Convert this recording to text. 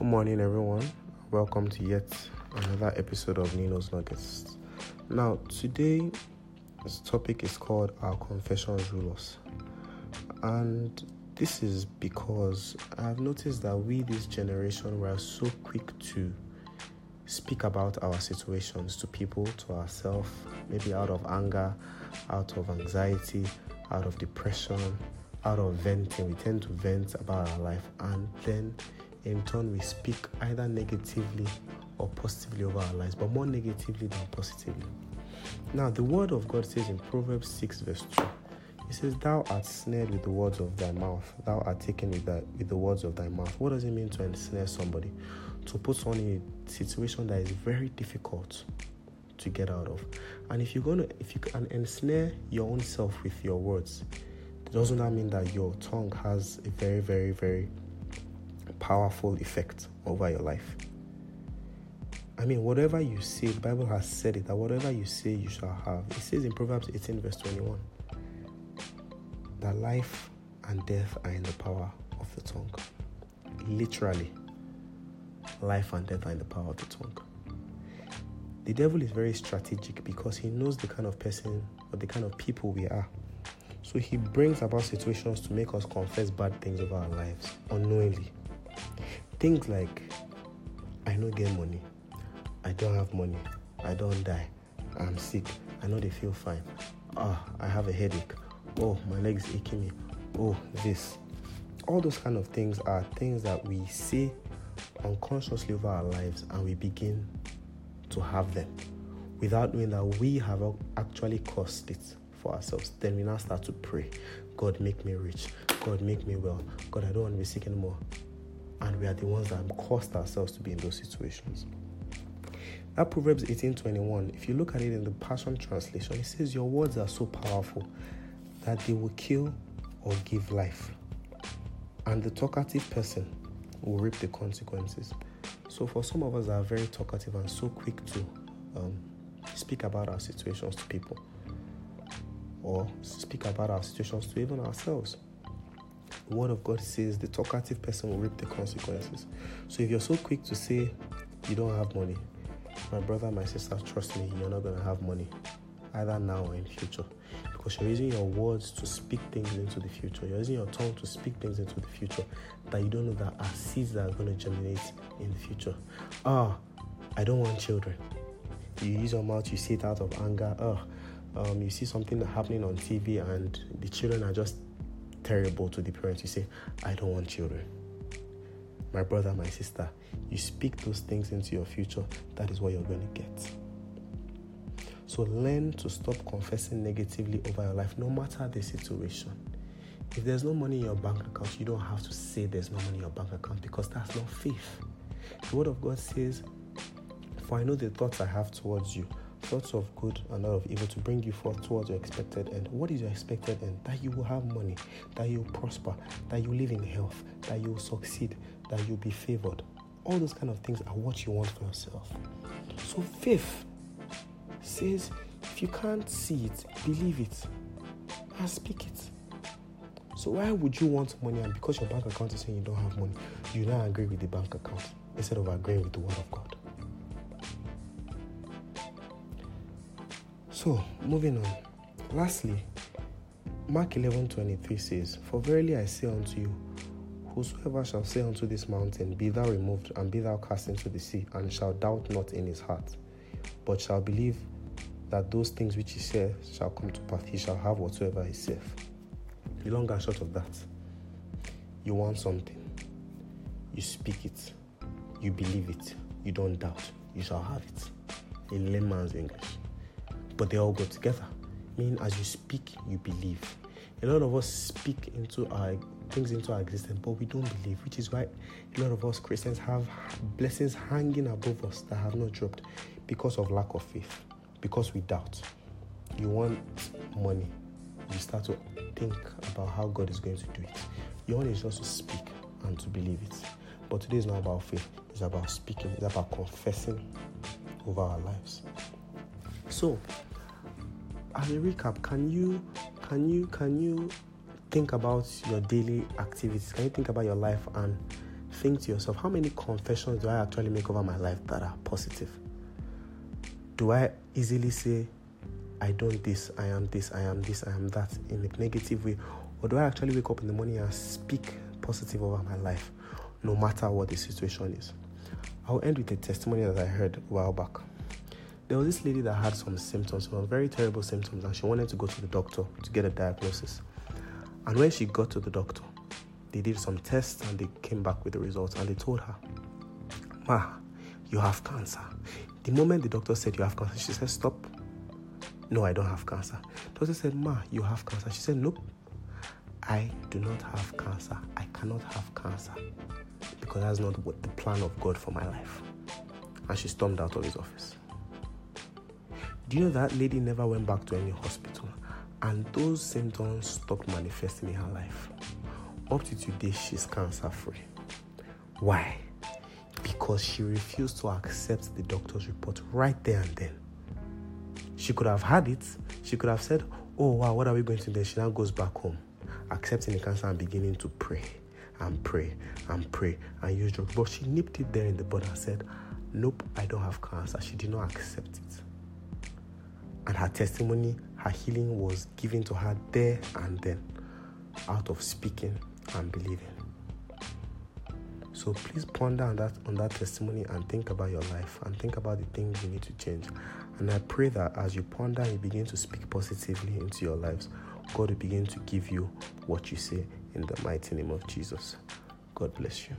Good morning, everyone. Welcome to yet another episode of Nino's Nuggets. Now, today, this topic is called Our Confessions Rulers, And this is because I've noticed that we, this generation, were so quick to speak about our situations to people, to ourselves, maybe out of anger, out of anxiety, out of depression, out of venting. We tend to vent about our life and then in turn we speak either negatively or positively over our lives, but more negatively than positively. Now, the word of God says in Proverbs 6, verse 2, it says, Thou art snared with the words of thy mouth, thou art taken with, thy, with the words of thy mouth. What does it mean to ensnare somebody? To put someone in a situation that is very difficult to get out of. And if you're gonna if you can ensnare your own self with your words, it doesn't that mean that your tongue has a very, very, very powerful effect over your life? I mean, whatever you say, the Bible has said it that whatever you say, you shall have. It says in Proverbs 18, verse 21, that life and death are in the power of the tongue. Literally, life and death are in the power of the tongue. The devil is very strategic because he knows the kind of person or the kind of people we are. So he brings about situations to make us confess bad things over our lives unknowingly. Things like, I don't get money, I don't have money, I don't die, I'm sick, I know they feel fine. Ah, I have a headache. Oh, my legs aching me. Oh, this. All those kind of things are things that we say unconsciously over our lives and we begin to have them without knowing that we have actually caused it for ourselves. Then we now start to pray God, make me rich. God, make me well. God, I don't want to be sick anymore. And we are the ones that caused ourselves to be in those situations. That Proverbs 18:21, if you look at it in the Passion Translation, it says, Your words are so powerful that they will kill or give life. And the talkative person will reap the consequences. So, for some of us that are very talkative and so quick to um, speak about our situations to people, or speak about our situations to even ourselves. The word of God says the talkative person will reap the consequences. So if you're so quick to say you don't have money, my brother, my sister, trust me, you're not going to have money either now or in future because you're using your words to speak things into the future. You're using your tongue to speak things into the future that you don't know that are seeds that are going to germinate in the future. Ah, I don't want children. You use your mouth, you say it out of anger. Oh, um, you see something happening on TV and the children are just terrible to the parents, you say, I don't want children. My brother, my sister, you speak those things into your future, that is what you're going to get. So learn to stop confessing negatively over your life, no matter the situation. If there's no money in your bank account, you don't have to say there's no money in your bank account because that's not faith. The Word of God says, For I know the thoughts I have towards you, thoughts of good and not of evil to bring you forth towards your expected end. What is your expected end? That you will have money, that you will prosper, that you live in health, that you will succeed, that you'll be favored. All those kind of things are what you want for yourself. So faith says if you can't see it, believe it and speak it. So why would you want money and because your bank account is saying you don't have money, you now agree with the bank account instead of agreeing with the word of God? So, moving on. Lastly, Mark 11 23 says, For verily I say unto you, Whosoever shall say unto this mountain, Be thou removed, and be thou cast into the sea, and shall doubt not in his heart, but shall believe that those things which he saith shall come to pass, he shall have whatsoever he saith. The long and short of that, you want something, you speak it, you believe it, you don't doubt, you shall have it. In layman's English but they all go together. Meaning, as you speak, you believe. A lot of us speak into our things into our existence, but we don't believe, which is why a lot of us Christians have blessings hanging above us that have not dropped because of lack of faith, because we doubt. You want money, you start to think about how God is going to do it. You one is just to speak and to believe it. But today is not about faith, it's about speaking, it's about confessing over our lives. So, as a recap, can you can you can you think about your daily activities? Can you think about your life and think to yourself, how many confessions do I actually make over my life that are positive? Do I easily say, I don't this, I am this, I am this, I am that in a negative way? Or do I actually wake up in the morning and speak positive over my life, no matter what the situation is? I'll end with a testimony that I heard a while back. There was this lady that had some symptoms, some very terrible symptoms, and she wanted to go to the doctor to get a diagnosis. And when she got to the doctor, they did some tests and they came back with the results and they told her, Ma, you have cancer. The moment the doctor said you have cancer, she said, Stop. No, I don't have cancer. The doctor said, Ma, you have cancer. She said, Nope. I do not have cancer. I cannot have cancer because that's not what the plan of God for my life. And she stormed out of his office. Do you know that lady never went back to any hospital? And those symptoms stopped manifesting in her life. Up to today, she's cancer free. Why? Because she refused to accept the doctor's report right there and then. She could have had it. She could have said, Oh, wow, what are we going to do? She now goes back home, accepting the cancer and beginning to pray and pray and pray and use drugs. But she nipped it there in the bud and said, Nope, I don't have cancer. She did not accept it. And her testimony, her healing was given to her there and then out of speaking and believing. So please ponder on that on that testimony and think about your life and think about the things you need to change. And I pray that as you ponder, you begin to speak positively into your lives. God will begin to give you what you say in the mighty name of Jesus. God bless you.